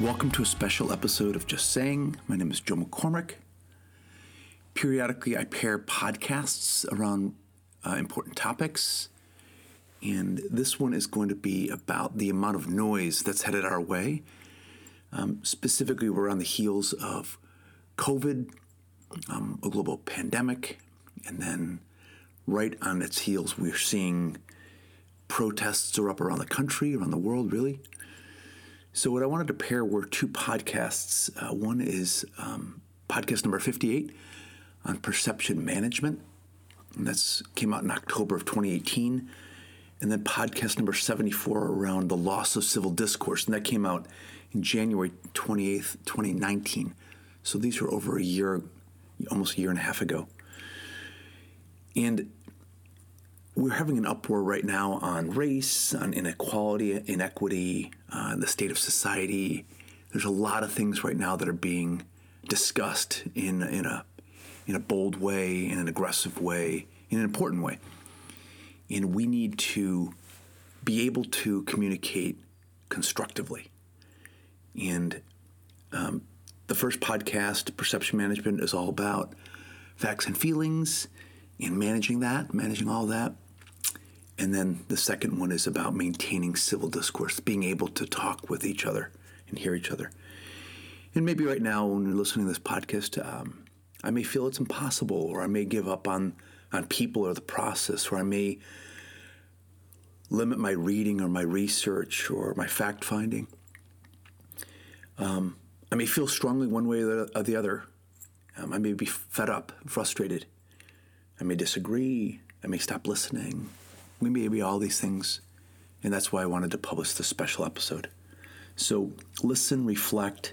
Welcome to a special episode of Just Saying. My name is Joe McCormack. Periodically, I pair podcasts around uh, important topics, and this one is going to be about the amount of noise that's headed our way. Um, specifically, we're on the heels of COVID, um, a global pandemic, and then right on its heels, we're seeing protests are up around the country, around the world, really. So, what I wanted to pair were two podcasts. Uh, one is um, podcast number 58 on perception management, and that's came out in October of 2018. And then podcast number 74 around the loss of civil discourse, and that came out in January 28th, 2019. So, these were over a year, almost a year and a half ago. And we're having an uproar right now on race, on inequality, inequity, uh, the state of society. There's a lot of things right now that are being discussed in in a in a bold way, in an aggressive way, in an important way, and we need to be able to communicate constructively. And um, the first podcast, perception management, is all about facts and feelings and managing that, managing all that. And then the second one is about maintaining civil discourse, being able to talk with each other and hear each other. And maybe right now, when you're listening to this podcast, um, I may feel it's impossible, or I may give up on, on people or the process, or I may limit my reading or my research or my fact finding. Um, I may feel strongly one way or the other. Um, I may be fed up, frustrated. I may disagree. I may stop listening. We may be all these things. And that's why I wanted to publish this special episode. So listen, reflect,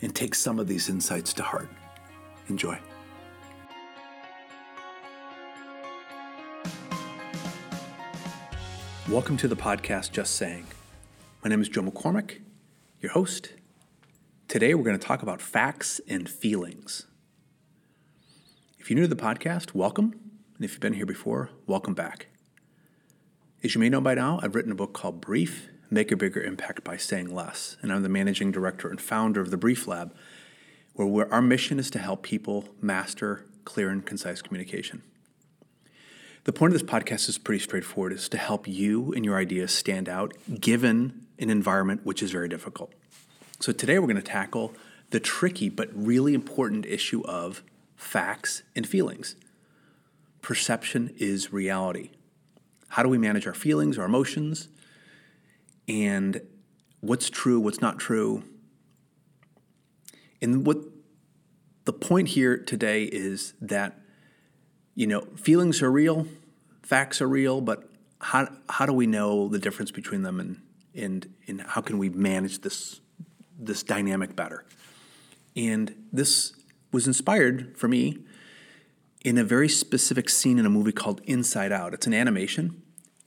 and take some of these insights to heart. Enjoy. Welcome to the podcast Just Saying. My name is Joe McCormack, your host. Today we're going to talk about facts and feelings. If you're new to the podcast, welcome. And if you've been here before, welcome back. As you may know by now, I've written a book called Brief Make a Bigger Impact by Saying Less. And I'm the managing director and founder of the Brief Lab, where our mission is to help people master clear and concise communication. The point of this podcast is pretty straightforward is to help you and your ideas stand out given an environment which is very difficult. So today we're going to tackle the tricky but really important issue of facts and feelings. Perception is reality. How do we manage our feelings, our emotions, and what's true, what's not true? And what the point here today is that you know feelings are real, facts are real, but how how do we know the difference between them and and and how can we manage this this dynamic better? And this was inspired for me in a very specific scene in a movie called Inside Out. It's an animation.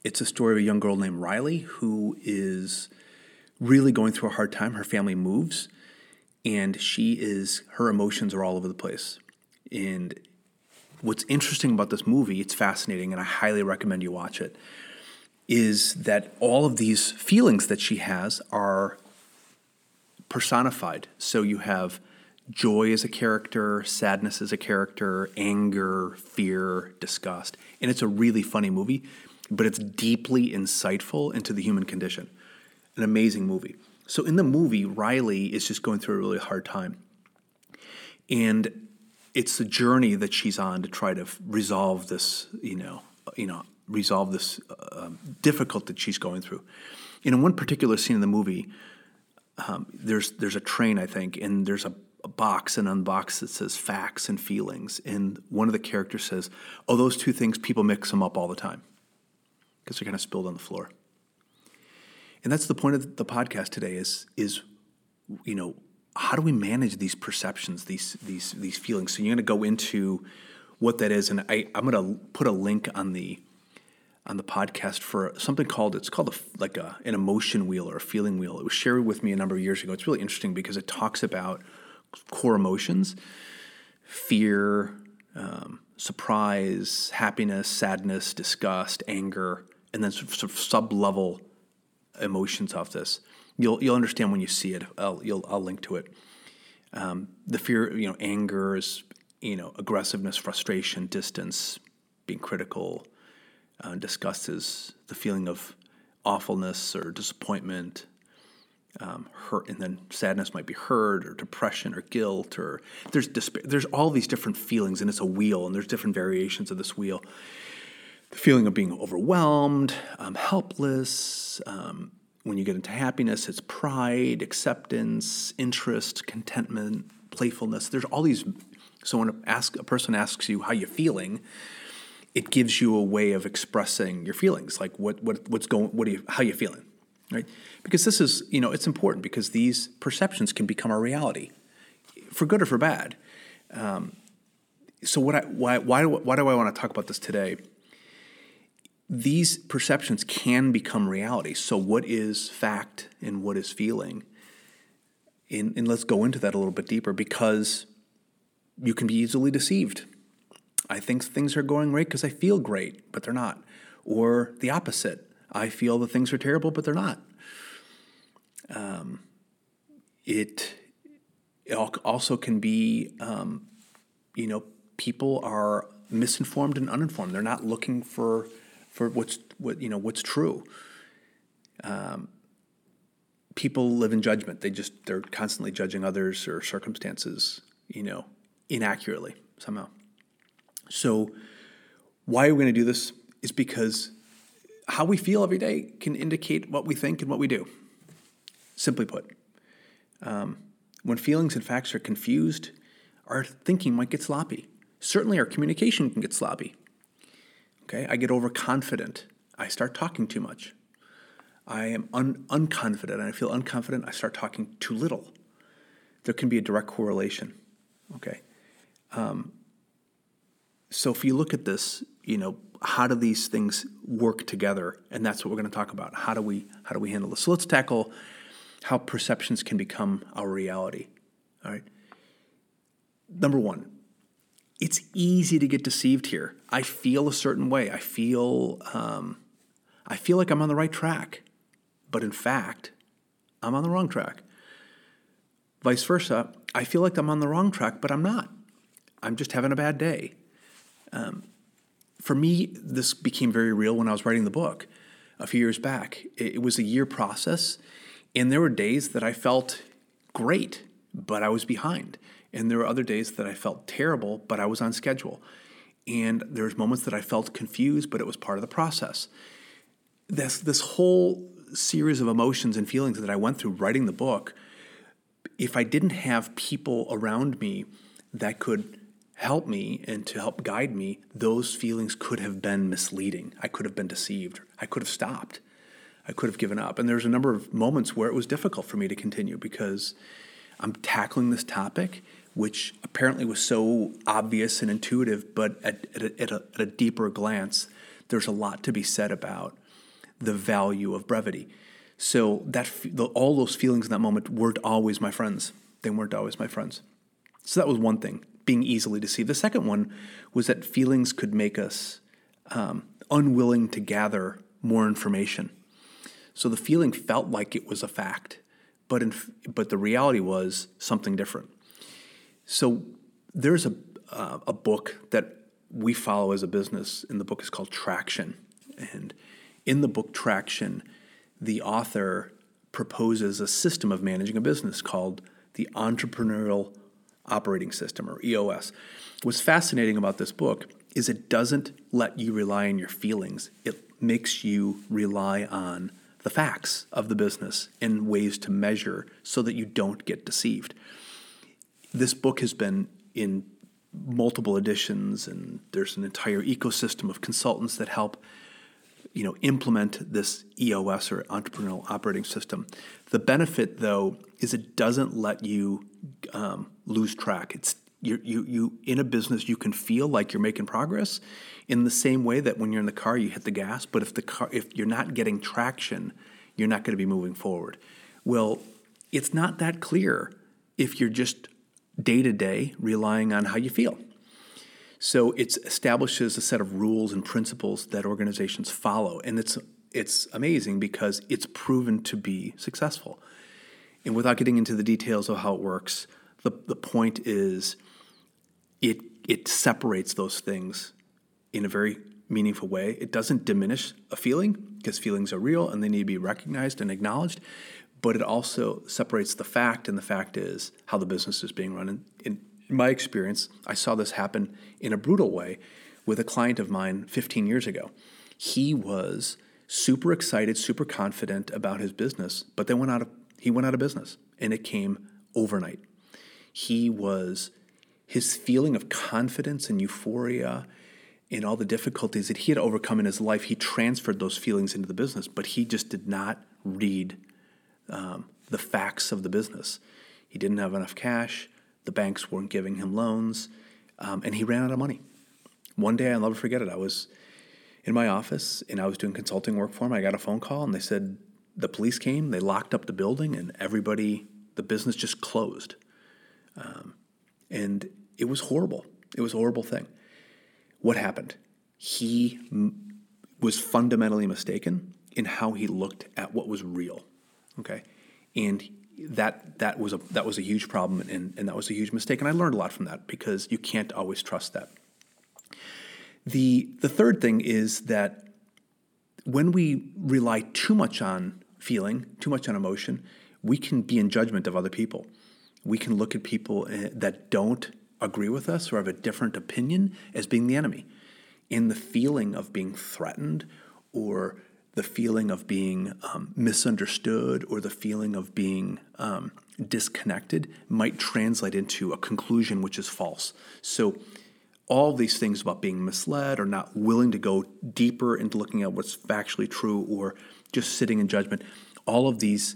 It's a story of a young girl named Riley who is really going through a hard time. Her family moves, and she is, her emotions are all over the place. And what's interesting about this movie, it's fascinating, and I highly recommend you watch it, is that all of these feelings that she has are personified. So you have joy as a character, sadness as a character, anger, fear, disgust. And it's a really funny movie, but it's deeply insightful into the human condition. An amazing movie. So in the movie, Riley is just going through a really hard time. And it's the journey that she's on to try to resolve this, you know, you know, resolve this uh, difficult that she's going through. In one particular scene in the movie, um, there's there's a train, I think, and there's a a box and unbox that says facts and feelings. And one of the characters says, Oh, those two things, people mix them up all the time because they're kind of spilled on the floor. And that's the point of the podcast today is, is you know, how do we manage these perceptions, these, these, these feelings? So you're going to go into what that is. And I, I'm going to put a link on the, on the podcast for something called it's called a, like a, an emotion wheel or a feeling wheel. It was shared with me a number of years ago. It's really interesting because it talks about core emotions fear, um, surprise, happiness, sadness, disgust, anger, and then sort of, sub level emotions of this. You'll you'll understand when you see it. I'll you'll, I'll link to it. Um, the fear, you know, anger is, you know, aggressiveness, frustration, distance, being critical. Uh, disgust is the feeling of awfulness or disappointment, um, hurt, and then sadness might be hurt or depression or guilt or there's. There's all these different feelings, and it's a wheel, and there's different variations of this wheel. The feeling of being overwhelmed, um, helpless. Um, when you get into happiness, it's pride, acceptance, interest, contentment, playfulness. There's all these. So when a, ask, a person asks you how you're feeling, it gives you a way of expressing your feelings, like what what what's going, what are you, how you feeling, right? Because this is you know it's important because these perceptions can become a reality, for good or for bad. Um, so what I why why why do I want to talk about this today? These perceptions can become reality. So what is fact and what is feeling? And, and let's go into that a little bit deeper because you can be easily deceived I think things are going great because I feel great, but they're not. Or the opposite. I feel that things are terrible, but they're not. Um, it, it also can be, um, you know, people are misinformed and uninformed. They're not looking for for what's what you know what's true. Um, people live in judgment. They just they're constantly judging others or circumstances, you know, inaccurately somehow. So, why are we going to do this? Is because how we feel every day can indicate what we think and what we do. Simply put, um, when feelings and facts are confused, our thinking might get sloppy. Certainly, our communication can get sloppy. Okay, I get overconfident. I start talking too much. I am un- unconfident and I feel unconfident. I start talking too little. There can be a direct correlation. Okay. Um, so if you look at this, you know, how do these things work together? And that's what we're going to talk about. How do we how do we handle this? So let's tackle how perceptions can become our reality. All right. Number one, it's easy to get deceived here. I feel a certain way. I feel um, I feel like I'm on the right track, but in fact, I'm on the wrong track. Vice versa, I feel like I'm on the wrong track, but I'm not. I'm just having a bad day. Um, for me, this became very real when I was writing the book a few years back. It, it was a year process, and there were days that I felt great, but I was behind. And there were other days that I felt terrible, but I was on schedule. And there was moments that I felt confused, but it was part of the process. This this whole series of emotions and feelings that I went through writing the book, if I didn't have people around me that could help me and to help guide me, those feelings could have been misleading. I could have been deceived. I could have stopped. I could have given up. And there's a number of moments where it was difficult for me to continue because I'm tackling this topic, which apparently was so obvious and intuitive, but at, at, a, at, a, at a deeper glance, there's a lot to be said about the value of brevity. So that all those feelings in that moment weren't always my friends. They weren't always my friends. So that was one thing being easily deceived. The second one was that feelings could make us um, unwilling to gather more information. So the feeling felt like it was a fact, but in, but the reality was something different. So there's a uh, a book that we follow as a business, and the book is called Traction. And in the book Traction, the author proposes a system of managing a business called the entrepreneurial operating system or EOS. What's fascinating about this book is it doesn't let you rely on your feelings. It makes you rely on the facts of the business and ways to measure so that you don't get deceived. This book has been in multiple editions and there's an entire ecosystem of consultants that help you know implement this EOS or entrepreneurial operating system. The benefit though is it doesn't let you um, lose track. It's you, you, you in a business you can feel like you're making progress in the same way that when you're in the car you hit the gas but if the car if you're not getting traction you're not going to be moving forward well it's not that clear if you're just day to day relying on how you feel so it establishes a set of rules and principles that organizations follow and it's it's amazing because it's proven to be successful. And without getting into the details of how it works, the, the point is it it separates those things in a very meaningful way. It doesn't diminish a feeling because feelings are real and they need to be recognized and acknowledged, but it also separates the fact, and the fact is how the business is being run. And in, my experience, I saw this happen in a brutal way with a client of mine 15 years ago. He was super excited, super confident about his business, but they went out of he went out of business and it came overnight. He was his feeling of confidence and euphoria and all the difficulties that he had overcome in his life, he transferred those feelings into the business, but he just did not read um, the facts of the business. He didn't have enough cash, the banks weren't giving him loans, um, and he ran out of money. One day, I'll never forget it. I was in my office and I was doing consulting work for him. I got a phone call and they said the police came, they locked up the building, and everybody, the business just closed. Um, and it was horrible. It was a horrible thing. What happened? He m- was fundamentally mistaken in how he looked at what was real. Okay, and that that was a that was a huge problem, and, and that was a huge mistake. And I learned a lot from that because you can't always trust that. The the third thing is that when we rely too much on feeling, too much on emotion, we can be in judgment of other people. We can look at people eh, that don't agree with us or have a different opinion as being the enemy. In the feeling of being threatened or the feeling of being um, misunderstood or the feeling of being um, disconnected might translate into a conclusion which is false. So, all these things about being misled or not willing to go deeper into looking at what's factually true or just sitting in judgment, all of these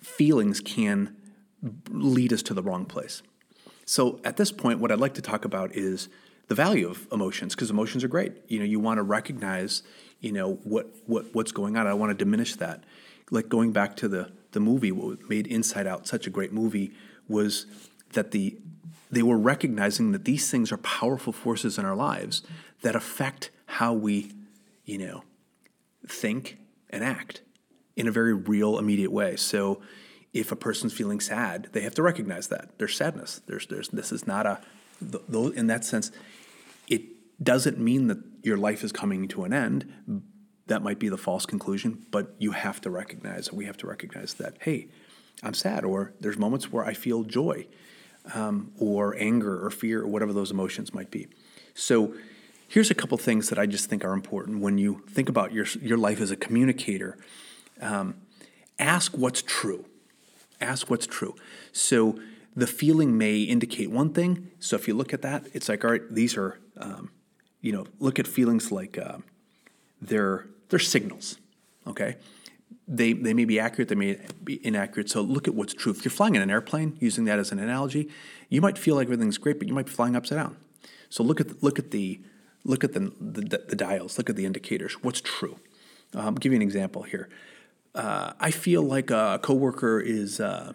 feelings can lead us to the wrong place. So at this point, what I'd like to talk about is the value of emotions because emotions are great. You know, you want to recognize, you know, what what what's going on. I want to diminish that. Like going back to the the movie, what made Inside Out such a great movie was that the they were recognizing that these things are powerful forces in our lives that affect how we, you know, think and act in a very real, immediate way. So if a person's feeling sad, they have to recognize that there's sadness. There's there's this is not a th- in that sense. Doesn't mean that your life is coming to an end. That might be the false conclusion, but you have to recognize. We have to recognize that hey, I'm sad, or there's moments where I feel joy, um, or anger, or fear, or whatever those emotions might be. So. Here's a couple things that I just think are important when you think about your, your life as a communicator. Um, ask what's true ask what's true. So the feeling may indicate one thing. So if you look at that, it's like, all right, these are, um, you know, look at feelings like uh, they're they're signals. Okay, they they may be accurate, they may be inaccurate. So look at what's true. If you're flying in an airplane, using that as an analogy, you might feel like everything's great, but you might be flying upside down. So look at the, look at the look at the, the, the dials, look at the indicators. What's true? Um, I'll give you an example here uh, I feel like a coworker is, uh,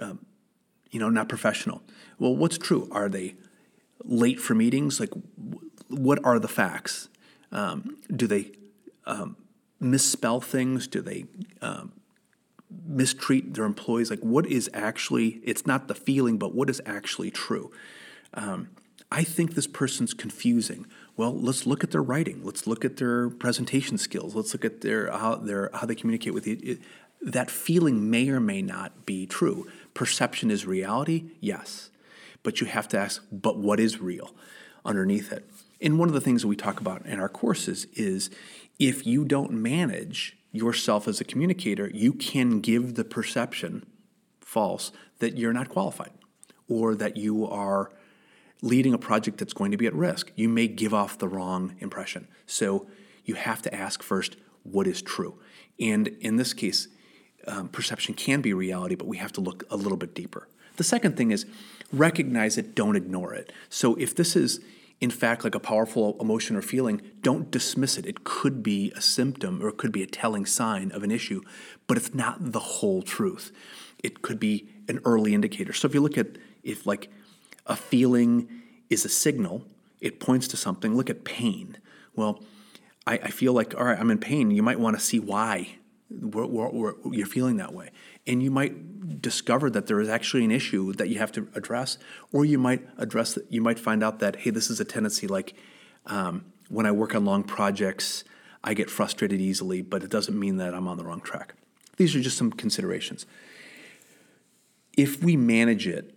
uh, you know, not professional. Well, what's true? Are they late for meetings? Like, what are the facts? Um, do they um, misspell things? Do they um, mistreat their employees? Like, what is actually? It's not the feeling, but what is actually true? Um, I think this person's confusing. Well, let's look at their writing. Let's look at their presentation skills. Let's look at their how their how they communicate with you. that feeling may or may not be true. Perception is reality, yes, but you have to ask, but what is real underneath it? And one of the things that we talk about in our courses is if you don't manage yourself as a communicator, you can give the perception false that you're not qualified or that you are leading a project that's going to be at risk. You may give off the wrong impression. So you have to ask first what is true. And in this case, um, perception can be reality, but we have to look a little bit deeper. The second thing is recognize it, don't ignore it. So if this is in fact like a powerful emotion or feeling, don't dismiss it. It could be a symptom or it could be a telling sign of an issue, but it's not the whole truth. It could be an early indicator. So if you look at if like a feeling is a signal, it points to something. Look at pain. Well, I, I feel like, all right, I'm in pain. You might want to see why you're feeling that way. And you might discover that there is actually an issue that you have to address, or you might address that. You might find out that, hey, this is a tendency like um, when I work on long projects, I get frustrated easily, but it doesn't mean that I'm on the wrong track. These are just some considerations. If we manage it,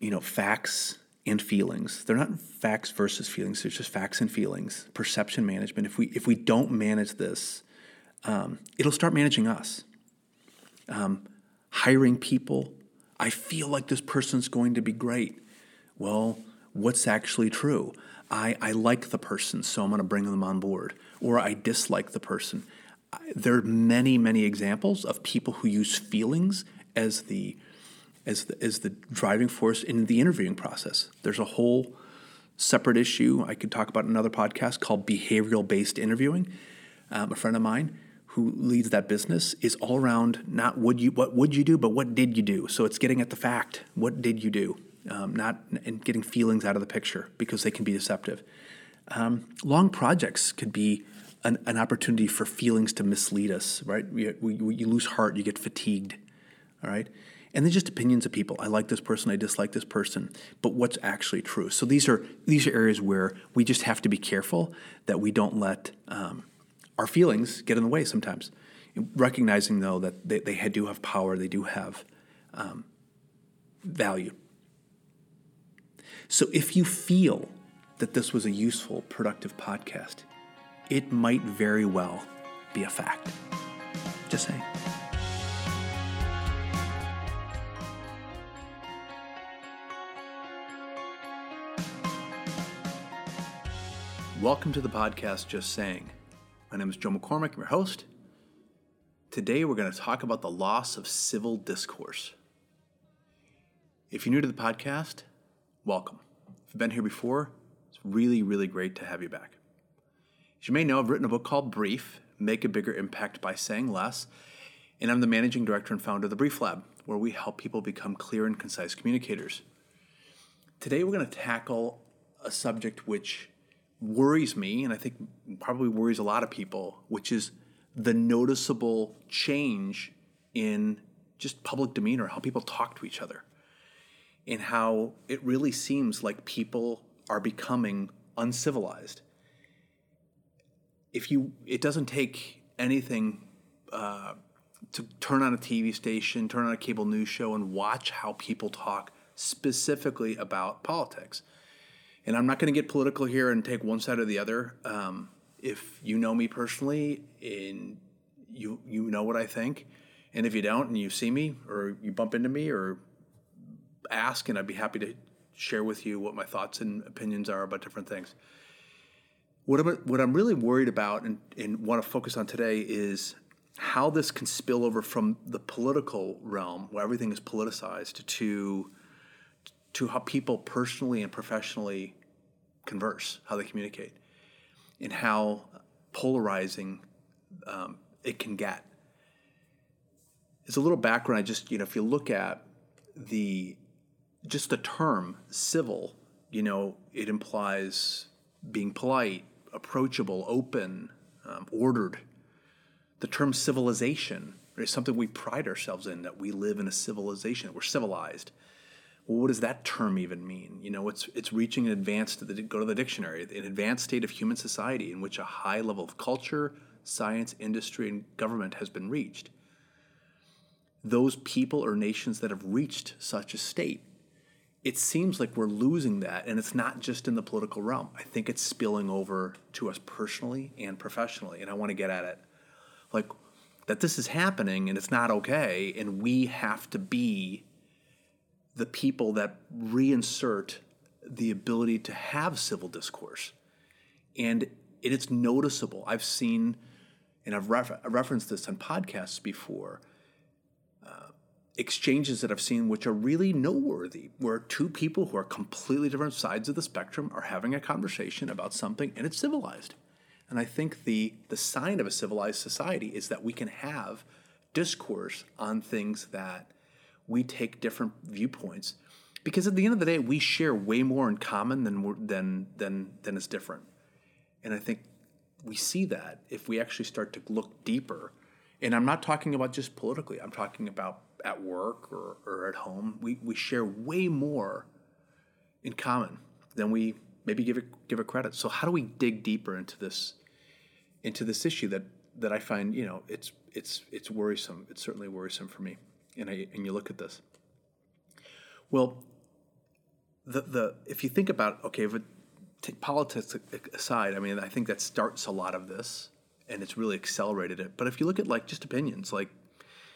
you know, facts and feelings, they're not facts versus feelings, they're just facts and feelings, perception management. If we if we don't manage this, um, it'll start managing us. Um, hiring people, I feel like this person's going to be great. Well, what's actually true? I, I like the person, so I'm going to bring them on board. Or I dislike the person. There are many, many examples of people who use feelings as the as the, as the driving force in the interviewing process. There's a whole separate issue I could talk about in another podcast called behavioral based interviewing. Um, a friend of mine who leads that business is all around not would you what would you do, but what did you do. So it's getting at the fact. What did you do? Um, not and getting feelings out of the picture because they can be deceptive. Um, long projects could be an, an, opportunity for feelings to mislead us. Right? We, we, we, you lose heart. You get fatigued. All right. And then just opinions of people. I like this person. I dislike this person. But what's actually true? So these are these are areas where we just have to be careful that we don't let um, our feelings get in the way sometimes. Recognizing, though, that they, they do have power, they do have um, value. So if you feel that this was a useful, productive podcast, it might very well be a fact. Just saying. Welcome to the podcast, Just Saying. My name is Joe McCormack, I'm your host. Today we're going to talk about the loss of civil discourse. If you're new to the podcast, welcome. If you've been here before, it's really, really great to have you back. As you may know, I've written a book called Brief Make a Bigger Impact by Saying Less, and I'm the managing director and founder of the Brief Lab, where we help people become clear and concise communicators. Today we're going to tackle a subject which worries me, and I think probably worries a lot of people, which is the noticeable change in just public demeanor, how people talk to each other, and how it really seems like people are becoming uncivilized. If you, it doesn't take anything uh, to turn on a TV station, turn on a cable news show, and watch how people talk specifically about politics and I'm not going to get political here and take one side or the other. Um, if you know me personally and you you know what I think, and if you don't and you see me or you bump into me or ask, and I'd be happy to share with you what my thoughts and opinions are about different things. What I'm, what I'm really worried about and, and want to focus on today is how this can spill over from the political realm, where everything is politicized, to to how people personally and professionally converse, how they communicate, and how polarizing um, it can get. As a little background, I just you know if you look at the just the term civil, you know, it implies being polite, approachable, open, um, ordered. The term civilization is something we pride ourselves in that we live in a civilization. We're civilized well, what does that term even mean? You know, it's it's reaching an advanced go to the dictionary, an advanced state of human society in which a high level of culture, science, industry, and government has been reached. Those people or nations that have reached such a state, it seems like we're losing that, and it's not just in the political realm. I think it's spilling over to us personally and professionally, and I want to get at it, like that this is happening and it's not okay, and we have to be the people that reinsert the ability to have civil discourse. And it's noticeable. I've seen, and I've refer- referenced this on podcasts before, uh, exchanges that I've seen which are really noteworthy, where two people who are completely different sides of the spectrum are having a conversation about something and it's civilized. And I think the, the sign of a civilized society is that we can have discourse on things that we take different viewpoints because at the end of the day we share way more in common than than than than is different and i think we see that if we actually start to look deeper. And I'm not talking about just politically, I'm talking about at work or, or at home. We, we share way more in common than we maybe give it give it credit. So how do we dig deeper into this into this issue that that I find, you know, it's it's it's worrisome. It's certainly worrisome for me. And I and you look at this. Well, the the if you think about okay, if it, take politics aside, I mean, I think that starts a lot of this, and it's really accelerated it. But if you look at like just opinions, like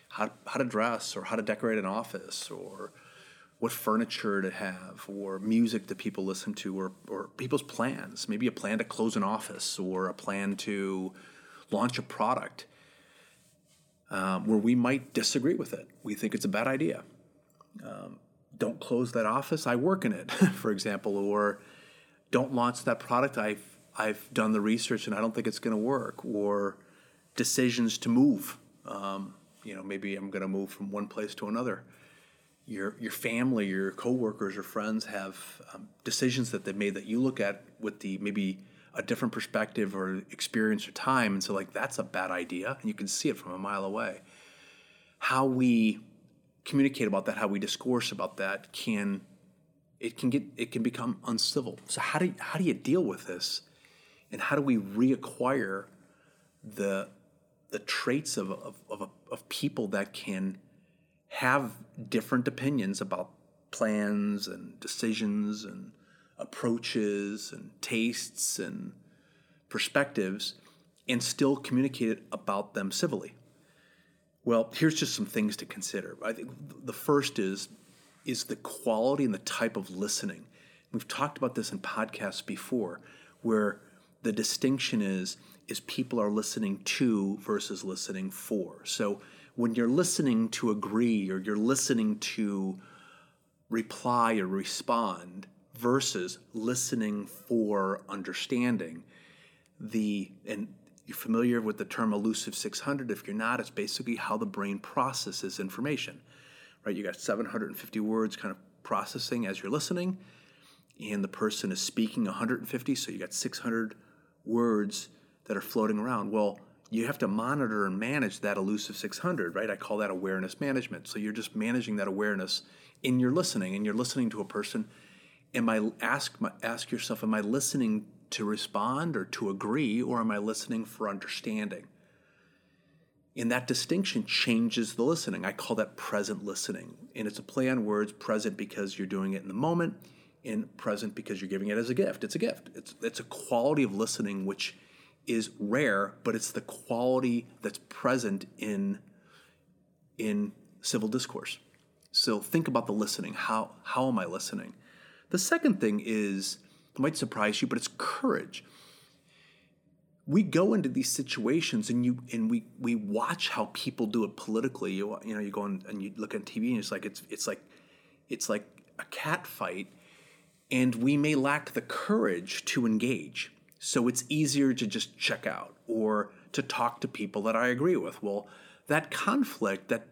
how how to dress or how to decorate an office or what furniture to have or music that people listen to or, or people's plans maybe a plan to close an office or a plan to launch a product um, where we might disagree with it we think it's a bad idea um, don't close that office i work in it for example or don't launch that product. I've I've done the research and I don't think it's going to work. Or decisions to move. Um, you know, maybe I'm going to move from one place to another. Your your family, your coworkers or friends have um, decisions that they've made that you look at with the maybe a different perspective or experience or time, and so like that's a bad idea, and you can see it from a mile away. How we communicate about that, how we discourse about that, can it can get it can become uncivil. So how do you, how do you deal with this, and how do we reacquire the the traits of of, of, of people that can have different opinions about plans and decisions and approaches and tastes and perspectives and still communicate about them civilly. Well, here's just some things to consider. I think the first is is the quality and the type of listening. We've talked about this in podcasts before, where the distinction is is people are listening to versus listening for. So when you're listening to agree or you're listening to reply or respond versus listening for understanding, the and you're familiar with the term elusive 600 if you're not it's basically how the brain processes information right? You got 750 words kind of processing as you're listening, and the person is speaking 150, so you got 600 words that are floating around. Well, you have to monitor and manage that elusive 600, right? I call that awareness management. So you're just managing that awareness in your listening, and you're listening to a person. Am I ask ask yourself, am I listening to respond or to agree, or am I listening for understanding? And that distinction changes the listening. I call that present listening. And it's a play on words present because you're doing it in the moment, and present because you're giving it as a gift. It's a gift. It's, it's a quality of listening which is rare, but it's the quality that's present in, in civil discourse. So think about the listening. How, how am I listening? The second thing is, might surprise you, but it's courage we go into these situations and you and we we watch how people do it politically. You you know you go on and you look on TV and it's like it's it's like it's like a cat fight, and we may lack the courage to engage. So it's easier to just check out or to talk to people that I agree with. Well, that conflict, that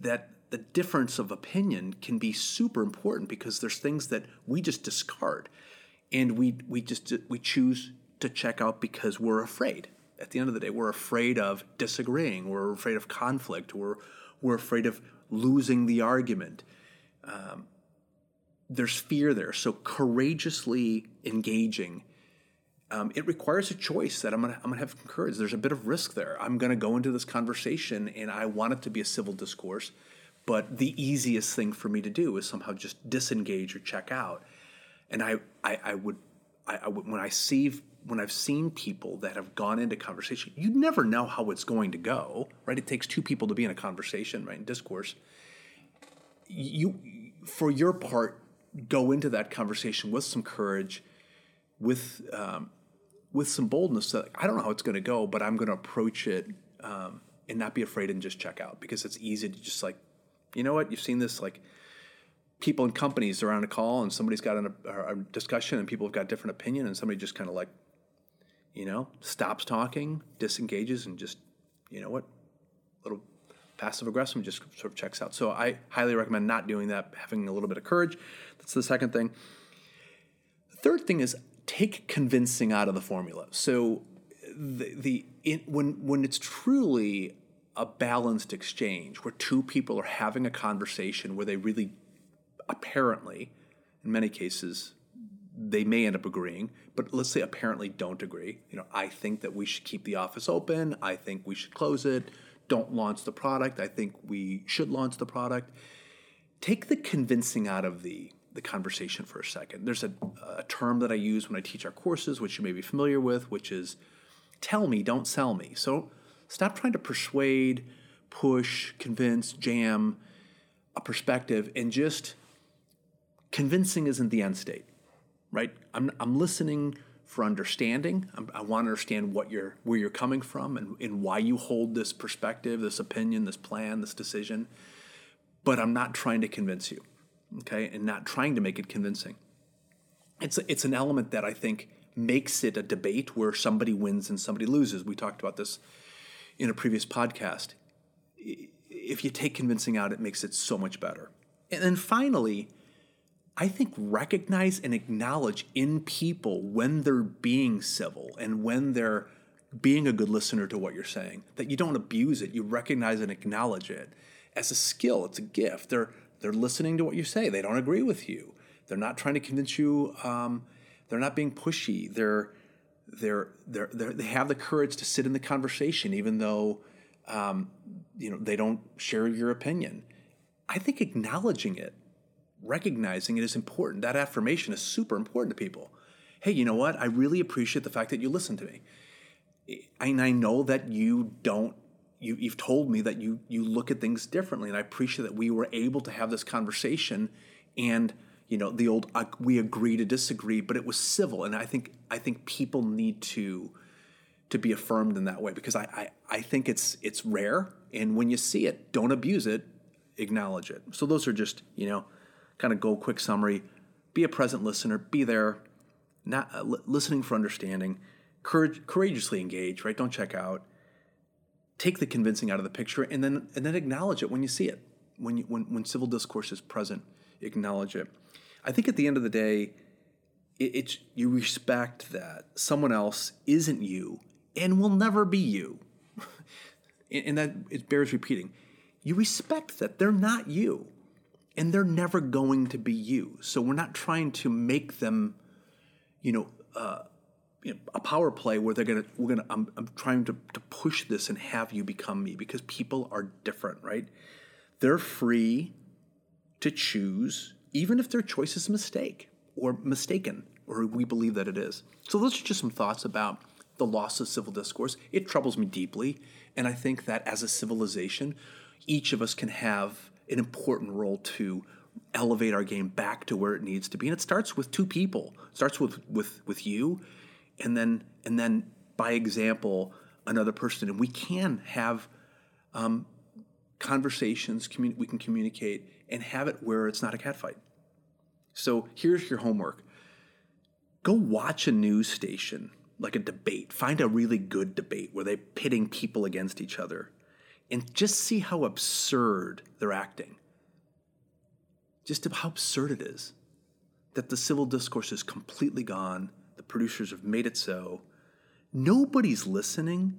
that the difference of opinion can be super important because there's things that we just discard and we we just we choose to check out because we're afraid. At the end of the day, we're afraid of disagreeing. We're afraid of conflict. We're, we're afraid of losing the argument. Um, there's fear there. So courageously engaging, um, it requires a choice that I'm gonna I'm gonna have courage. There's a bit of risk there. I'm gonna go into this conversation and I want it to be a civil discourse, but the easiest thing for me to do is somehow just disengage or check out. And I I, I would I, I, when I see when I've seen people that have gone into conversation, you never know how it's going to go, right? It takes two people to be in a conversation, right? In discourse. You, for your part, go into that conversation with some courage, with um, with some boldness. That I don't know how it's going to go, but I'm going to approach it um, and not be afraid and just check out because it's easy to just like, you know what? You've seen this like people in companies are on a call and somebody's got a, a discussion and people have got different opinion and somebody just kind of like you know, stops talking, disengages, and just, you know what, little passive aggressive just sort of checks out. So I highly recommend not doing that, having a little bit of courage. That's the second thing. The third thing is take convincing out of the formula. So the, the in, when when it's truly a balanced exchange where two people are having a conversation where they really apparently in many cases they may end up agreeing but let's say apparently don't agree. You know i think that we should keep the office open. I think we should close it. Don't launch the product. I think we should launch the product. Take the convincing out of the the conversation for a second. There's a, a term that i use when i teach our courses which you may be familiar with which is tell me don't sell me. So Stop trying to persuade, push, convince, jam a perspective, and just convincing isn't the end state, right? I'm, I'm listening for understanding. I'm, i want to understand what you're, where you're coming from and, and why you hold this perspective, this opinion, this plan, this decision. But I'm not trying to convince you, okay? And not trying to make it convincing. It's, it's an element that I think makes it a debate where somebody wins and somebody loses. We talked about this in a previous podcast. If you take convincing out, it makes it so much better. And then finally, I think recognize and acknowledge in people when they're being civil and when they're being a good listener to what you're saying, that you don't abuse it. You recognize and acknowledge it as a skill, it's a gift. They're, they're listening to what you say, they don't agree with you. They're not trying to convince you, um, they're not being pushy. They're, they're, they're, they're, they have the courage to sit in the conversation, even though um, you know they don't share your opinion. I think acknowledging it, recognizing it is important. That affirmation is super important to people. Hey, you know what? I really appreciate the fact that you listen to me. And I know that you don't you, have told me that you you look at things differently, and I appreciate that we were able to have this conversation and you know the old uh, we agree to disagree but it was civil and i think i think people need to to be affirmed in that way because i i, I think it's it's rare and when you see it don't abuse it acknowledge it. So those are just you know kind of go quick summary. Be a present listener be there not uh, listening for understanding courage, courageously engage right? Don't check out. Take the convincing out of the picture and then and then acknowledge it when you see it when you, when when civil discourse is present acknowledge it I think at the end of the day, it, you respect that someone else isn't you and will never be you, and that it bears repeating. You respect that they're not you, and they're never going to be you. So we're not trying to make them, you know. Uh, you know, a power play where they're gonna we're gonna I'm, I'm trying to, to push this and have you become me because people are different right they're free to choose even if their choice is a mistake or mistaken, or we believe that it is. So, those are just some thoughts about the loss of civil discourse. It troubles me deeply, and I think that as a civilization, each of us can have an important role to elevate our game back to where it needs to be. And it starts with two people. It starts with with with you, and then and then by example another person. And we can have um, conversations. Commun- we can communicate and have it where it's not a catfight. So here's your homework go watch a news station, like a debate. Find a really good debate where they're pitting people against each other and just see how absurd they're acting. Just how absurd it is that the civil discourse is completely gone. The producers have made it so. Nobody's listening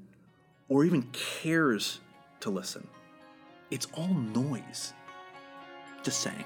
or even cares to listen. It's all noise. Just saying.